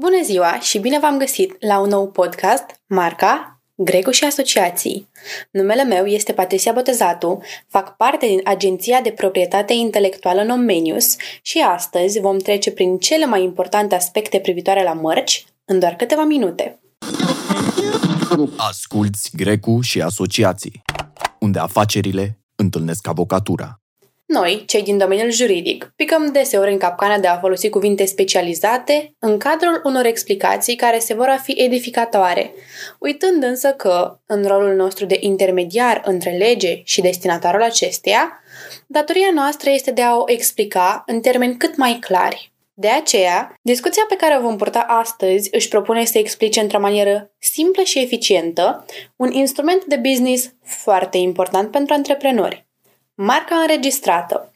Bună ziua și bine v-am găsit la un nou podcast, marca Grego și Asociații. Numele meu este Patricia Botezatu, fac parte din Agenția de Proprietate Intelectuală Nomenius și astăzi vom trece prin cele mai importante aspecte privitoare la mărci în doar câteva minute. Asculți Grecu și Asociații, unde afacerile întâlnesc avocatura. Noi, cei din domeniul juridic, picăm deseori în capcana de a folosi cuvinte specializate în cadrul unor explicații care se vor a fi edificatoare, uitând însă că, în rolul nostru de intermediar între lege și destinatarul acesteia, datoria noastră este de a o explica în termeni cât mai clari. De aceea, discuția pe care o vom purta astăzi își propune să explice într-o manieră simplă și eficientă un instrument de business foarte important pentru antreprenori, Marca înregistrată.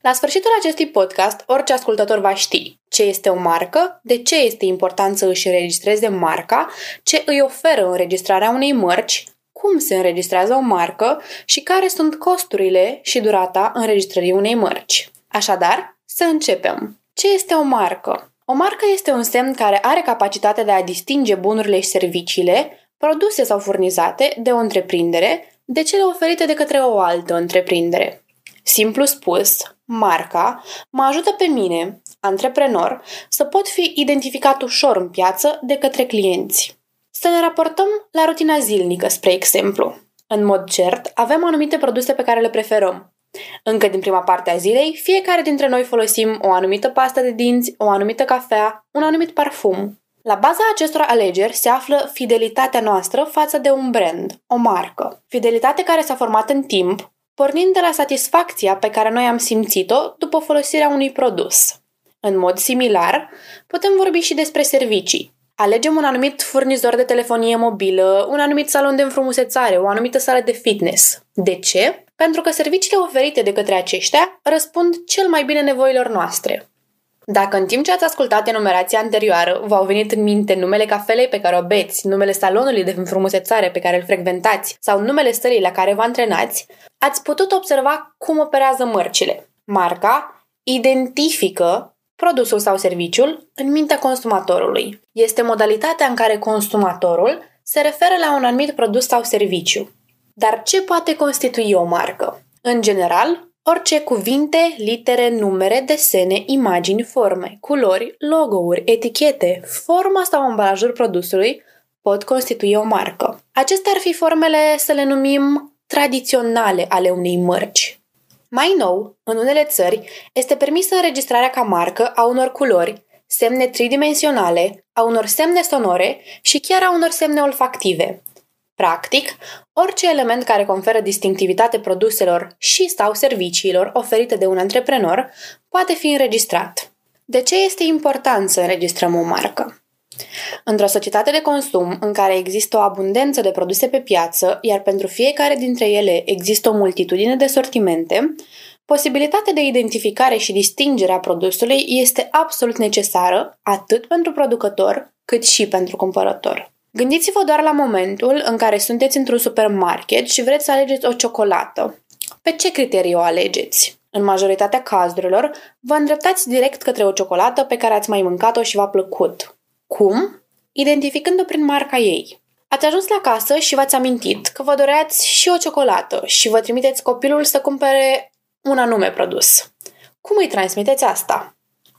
La sfârșitul acestui podcast, orice ascultător va ști ce este o marcă, de ce este important să își înregistreze marca, ce îi oferă înregistrarea unei mărci, cum se înregistrează o marcă și care sunt costurile și durata înregistrării unei mărci. Așadar, să începem. Ce este o marcă? O marcă este un semn care are capacitatea de a distinge bunurile și serviciile, produse sau furnizate de o întreprindere de cele oferite de către o altă întreprindere. Simplu spus, marca mă ajută pe mine, antreprenor, să pot fi identificat ușor în piață de către clienți. Să ne raportăm la rutina zilnică, spre exemplu. În mod cert, avem anumite produse pe care le preferăm. Încă din prima parte a zilei, fiecare dintre noi folosim o anumită pastă de dinți, o anumită cafea, un anumit parfum. La baza acestor alegeri se află fidelitatea noastră față de un brand, o marcă. Fidelitate care s-a format în timp, pornind de la satisfacția pe care noi am simțit-o după folosirea unui produs. În mod similar, putem vorbi și despre servicii. Alegem un anumit furnizor de telefonie mobilă, un anumit salon de înfrumusețare, o anumită sală de fitness. De ce? Pentru că serviciile oferite de către aceștia răspund cel mai bine nevoilor noastre. Dacă în timp ce ați ascultat enumerația anterioară v-au venit în minte numele cafelei pe care o beți, numele salonului de înfrumusețare pe care îl frecventați sau numele stării la care vă antrenați, ați putut observa cum operează mărcile. Marca identifică produsul sau serviciul în mintea consumatorului. Este modalitatea în care consumatorul se referă la un anumit produs sau serviciu. Dar ce poate constitui o marcă? În general, Orice cuvinte, litere, numere, desene, imagini, forme, culori, logo-uri, etichete, forma sau ambalajul produsului pot constitui o marcă. Acestea ar fi formele, să le numim, tradiționale ale unei mărci. Mai nou, în unele țări, este permisă înregistrarea ca marcă a unor culori, semne tridimensionale, a unor semne sonore și chiar a unor semne olfactive, Practic, orice element care conferă distinctivitate produselor și sau serviciilor oferite de un antreprenor poate fi înregistrat. De ce este important să înregistrăm o marcă? Într-o societate de consum în care există o abundență de produse pe piață, iar pentru fiecare dintre ele există o multitudine de sortimente, posibilitatea de identificare și distingere a produsului este absolut necesară atât pentru producător cât și pentru cumpărător. Gândiți-vă doar la momentul în care sunteți într-un supermarket și vreți să alegeți o ciocolată. Pe ce criterii o alegeți? În majoritatea cazurilor, vă îndreptați direct către o ciocolată pe care ați mai mâncat-o și v-a plăcut. Cum? Identificând-o prin marca ei. Ați ajuns la casă și v-ați amintit că vă doreați și o ciocolată și vă trimiteți copilul să cumpere un anume produs. Cum îi transmiteți asta?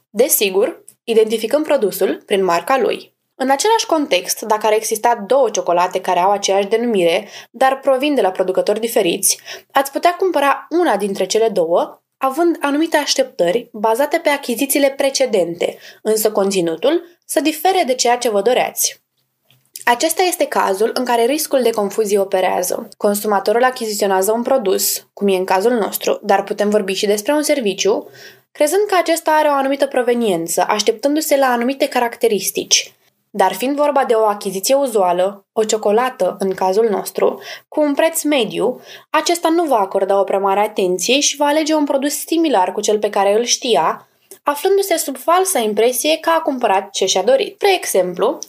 Desigur, identificăm produsul prin marca lui. În același context, dacă ar exista două ciocolate care au aceeași denumire, dar provin de la producători diferiți, ați putea cumpăra una dintre cele două, având anumite așteptări bazate pe achizițiile precedente, însă conținutul să difere de ceea ce vă doreați. Acesta este cazul în care riscul de confuzie operează. Consumatorul achiziționează un produs, cum e în cazul nostru, dar putem vorbi și despre un serviciu, crezând că acesta are o anumită proveniență, așteptându-se la anumite caracteristici, dar fiind vorba de o achiziție uzuală, o ciocolată în cazul nostru, cu un preț mediu, acesta nu va acorda o prea mare atenție și va alege un produs similar cu cel pe care îl știa, aflându-se sub falsa impresie că a cumpărat ce și-a dorit. Pre exemplu,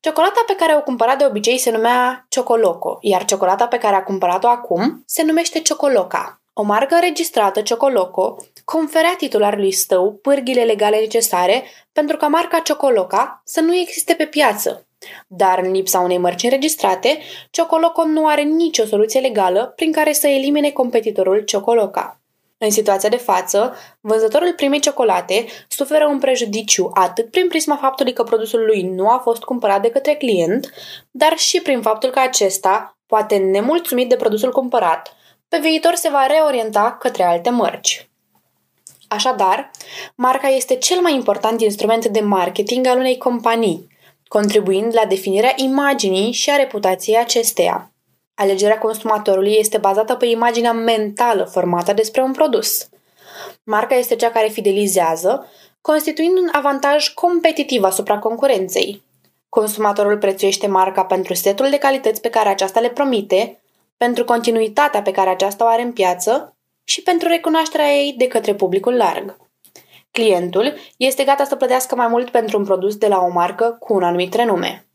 ciocolata pe care o cumpăra de obicei se numea Ciocoloco, iar ciocolata pe care a cumpărat-o acum se numește Ciocoloca. O marcă înregistrată, Ciocoloco, conferea titularului său pârghile legale necesare pentru ca marca Ciocoloca să nu existe pe piață. Dar în lipsa unei mărci înregistrate, Ciocoloco nu are nicio soluție legală prin care să elimine competitorul Ciocoloca. În situația de față, vânzătorul primei ciocolate suferă un prejudiciu atât prin prisma faptului că produsul lui nu a fost cumpărat de către client, dar și prin faptul că acesta, poate nemulțumit de produsul cumpărat, pe viitor se va reorienta către alte mărci. Așadar, marca este cel mai important instrument de marketing al unei companii, contribuind la definirea imaginii și a reputației acesteia. Alegerea consumatorului este bazată pe imaginea mentală formată despre un produs. Marca este cea care fidelizează, constituind un avantaj competitiv asupra concurenței. Consumatorul prețuiește marca pentru setul de calități pe care aceasta le promite, pentru continuitatea pe care aceasta o are în piață și pentru recunoașterea ei de către publicul larg. Clientul este gata să plătească mai mult pentru un produs de la o marcă cu un anumit renume.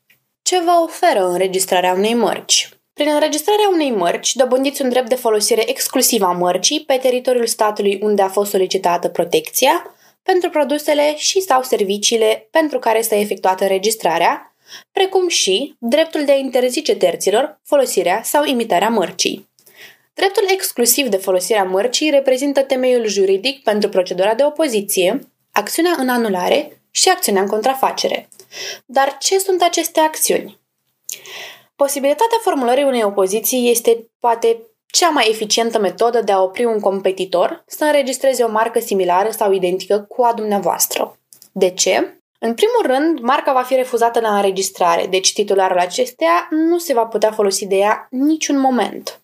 Ce vă oferă înregistrarea unei mărci? Prin înregistrarea unei mărci, dobândiți un drept de folosire exclusiv a mărcii pe teritoriul statului unde a fost solicitată protecția, pentru produsele și sau serviciile pentru care s-a efectuat înregistrarea, precum și dreptul de a interzice terților folosirea sau imitarea mărcii. Dreptul exclusiv de folosire a mărcii reprezintă temeiul juridic pentru procedura de opoziție, acțiunea în anulare și acțiunea în contrafacere. Dar ce sunt aceste acțiuni? Posibilitatea formulării unei opoziții este poate cea mai eficientă metodă de a opri un competitor să înregistreze o marcă similară sau identică cu a dumneavoastră. De ce? În primul rând, marca va fi refuzată la înregistrare, deci titularul acesteia nu se va putea folosi de ea niciun moment.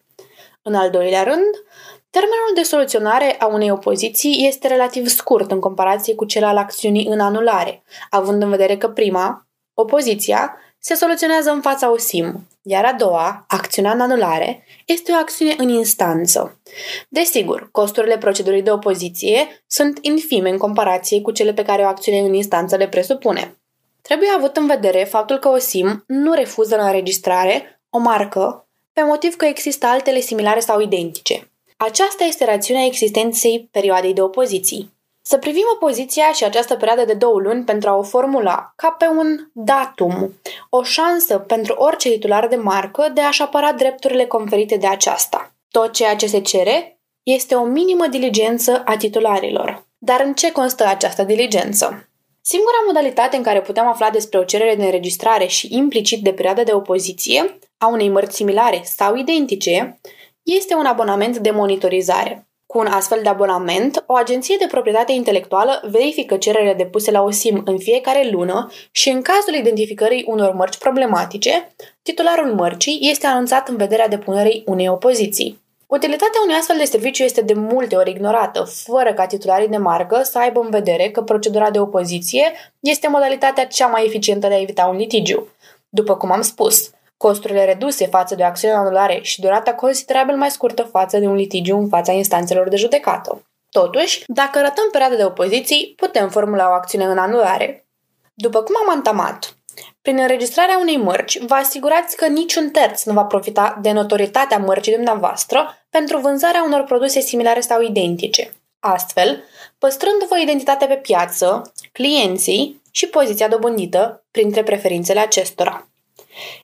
În al doilea rând, termenul de soluționare a unei opoziții este relativ scurt în comparație cu cel al acțiunii în anulare, având în vedere că prima, opoziția, se soluționează în fața OSIM, iar a doua, acțiunea în anulare, este o acțiune în instanță. Desigur, costurile procedurii de opoziție sunt infime în comparație cu cele pe care o acțiune în instanță le presupune. Trebuie avut în vedere faptul că OSIM nu refuză la înregistrare o marcă pe motiv că există altele similare sau identice. Aceasta este rațiunea existenței perioadei de opoziții. Să privim opoziția și această perioadă de două luni pentru a o formula ca pe un datum, o șansă pentru orice titular de marcă de a-și apăra drepturile conferite de aceasta. Tot ceea ce se cere este o minimă diligență a titularilor. Dar în ce constă această diligență? Singura modalitate în care putem afla despre o cerere de înregistrare și implicit de perioadă de opoziție a unei mărți similare sau identice este un abonament de monitorizare. Cu un astfel de abonament, o agenție de proprietate intelectuală verifică cererile depuse la OSIM în fiecare lună și în cazul identificării unor mărci problematice, titularul mărcii este anunțat în vederea depunerii unei opoziții. Utilitatea unui astfel de serviciu este de multe ori ignorată, fără ca titularii de marcă să aibă în vedere că procedura de opoziție este modalitatea cea mai eficientă de a evita un litigiu. După cum am spus, costurile reduse față de o acțiune anulare și durata considerabil mai scurtă față de un litigiu în fața instanțelor de judecată. Totuși, dacă ratăm perioada de opoziții, putem formula o acțiune în anulare. După cum am antamat, prin înregistrarea unei mărci, vă asigurați că niciun terț nu va profita de notorietatea mărcii dumneavoastră pentru vânzarea unor produse similare sau identice. Astfel, păstrându-vă identitatea pe piață, clienții și poziția dobândită printre preferințele acestora.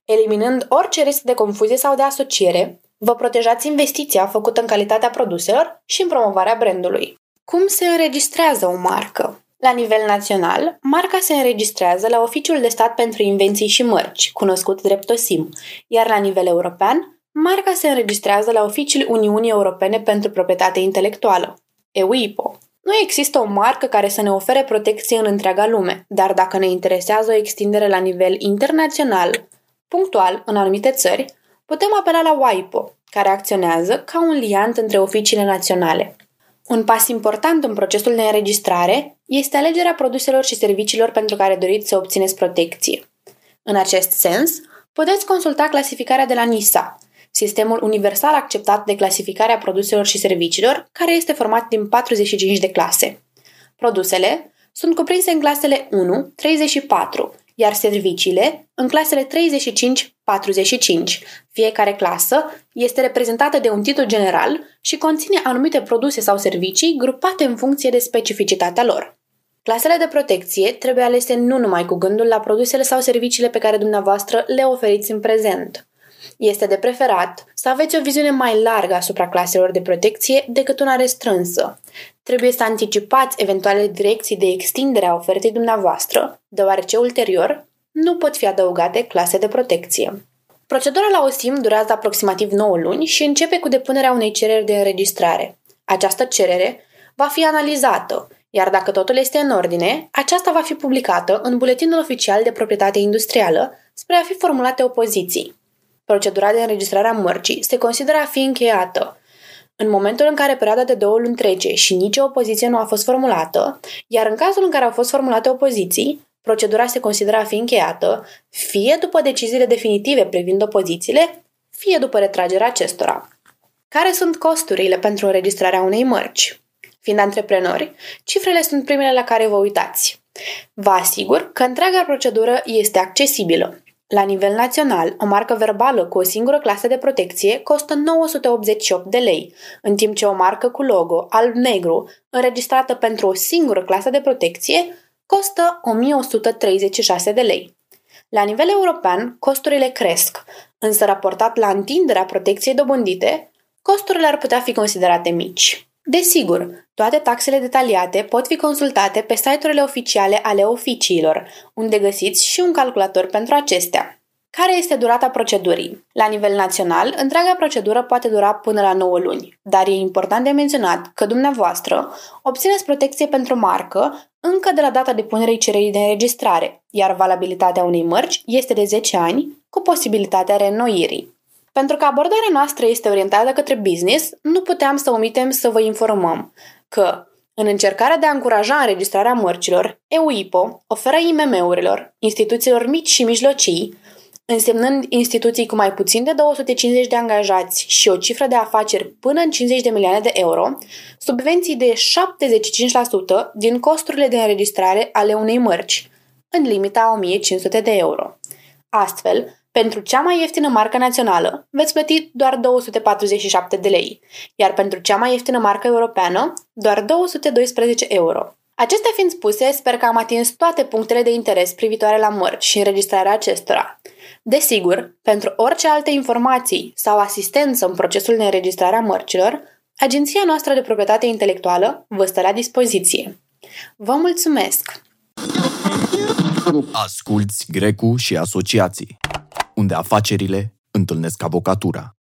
Eliminând orice risc de confuzie sau de asociere, vă protejați investiția făcută în calitatea produselor și în promovarea brandului. Cum se înregistrează o marcă? La nivel național, marca se înregistrează la Oficiul de Stat pentru Invenții și Mărci, cunoscut drept OSIM, iar la nivel european, marca se înregistrează la Oficiul Uniunii Europene pentru Proprietate Intelectuală, EUIPO. Nu există o marcă care să ne ofere protecție în întreaga lume, dar dacă ne interesează o extindere la nivel internațional, punctual în anumite țări, putem apela la WIPO, care acționează ca un liant între oficiile naționale. Un pas important în procesul de înregistrare este alegerea produselor și serviciilor pentru care doriți să obțineți protecție. În acest sens, puteți consulta clasificarea de la NISA, sistemul universal acceptat de clasificare a produselor și serviciilor, care este format din 45 de clase. Produsele sunt cuprinse în clasele 1, 34, iar serviciile în clasele 35-45. Fiecare clasă este reprezentată de un titlu general și conține anumite produse sau servicii grupate în funcție de specificitatea lor. Clasele de protecție trebuie alese nu numai cu gândul la produsele sau serviciile pe care dumneavoastră le oferiți în prezent. Este de preferat să aveți o viziune mai largă asupra claselor de protecție decât una restrânsă. Trebuie să anticipați eventuale direcții de extindere a ofertei dumneavoastră, deoarece ulterior nu pot fi adăugate clase de protecție. Procedura la OSIM durează aproximativ 9 luni și începe cu depunerea unei cereri de înregistrare. Această cerere va fi analizată, iar dacă totul este în ordine, aceasta va fi publicată în Buletinul Oficial de Proprietate Industrială spre a fi formulate opoziții. Procedura de înregistrare a mărcii se consideră a fi încheiată. În momentul în care perioada de două luni trece și nicio opoziție nu a fost formulată, iar în cazul în care au fost formulate opoziții, procedura se consideră a fi încheiată, fie după deciziile definitive privind opozițiile, fie după retragerea acestora. Care sunt costurile pentru înregistrarea unei mărci? Fiind antreprenori, cifrele sunt primele la care vă uitați. Vă asigur că întreaga procedură este accesibilă. La nivel național, o marcă verbală cu o singură clasă de protecție costă 988 de lei, în timp ce o marcă cu logo alb-negru, înregistrată pentru o singură clasă de protecție, costă 1136 de lei. La nivel european, costurile cresc, însă raportat la întinderea protecției dobândite, costurile ar putea fi considerate mici. Desigur, toate taxele detaliate pot fi consultate pe site-urile oficiale ale oficiilor, unde găsiți și un calculator pentru acestea. Care este durata procedurii? La nivel național, întreaga procedură poate dura până la 9 luni, dar e important de menționat că dumneavoastră obțineți protecție pentru marcă încă de la data depunerii cererii de înregistrare, iar valabilitatea unei mărci este de 10 ani, cu posibilitatea reînnoirii. Pentru că abordarea noastră este orientată către business, nu puteam să omitem să vă informăm că, în încercarea de a încuraja înregistrarea mărcilor, EUIPO oferă IMM-urilor, instituțiilor mici și mijlocii, însemnând instituții cu mai puțin de 250 de angajați și o cifră de afaceri până în 50 de milioane de euro, subvenții de 75% din costurile de înregistrare ale unei mărci, în limita 1500 de euro. Astfel, pentru cea mai ieftină marcă națională veți plăti doar 247 de lei, iar pentru cea mai ieftină marcă europeană doar 212 euro. Acestea fiind spuse, sper că am atins toate punctele de interes privitoare la mărci și înregistrarea acestora. Desigur, pentru orice alte informații sau asistență în procesul de înregistrare a mărcilor, Agenția noastră de proprietate intelectuală vă stă la dispoziție. Vă mulțumesc! Asculți Grecu și asociații unde afacerile întâlnesc avocatura.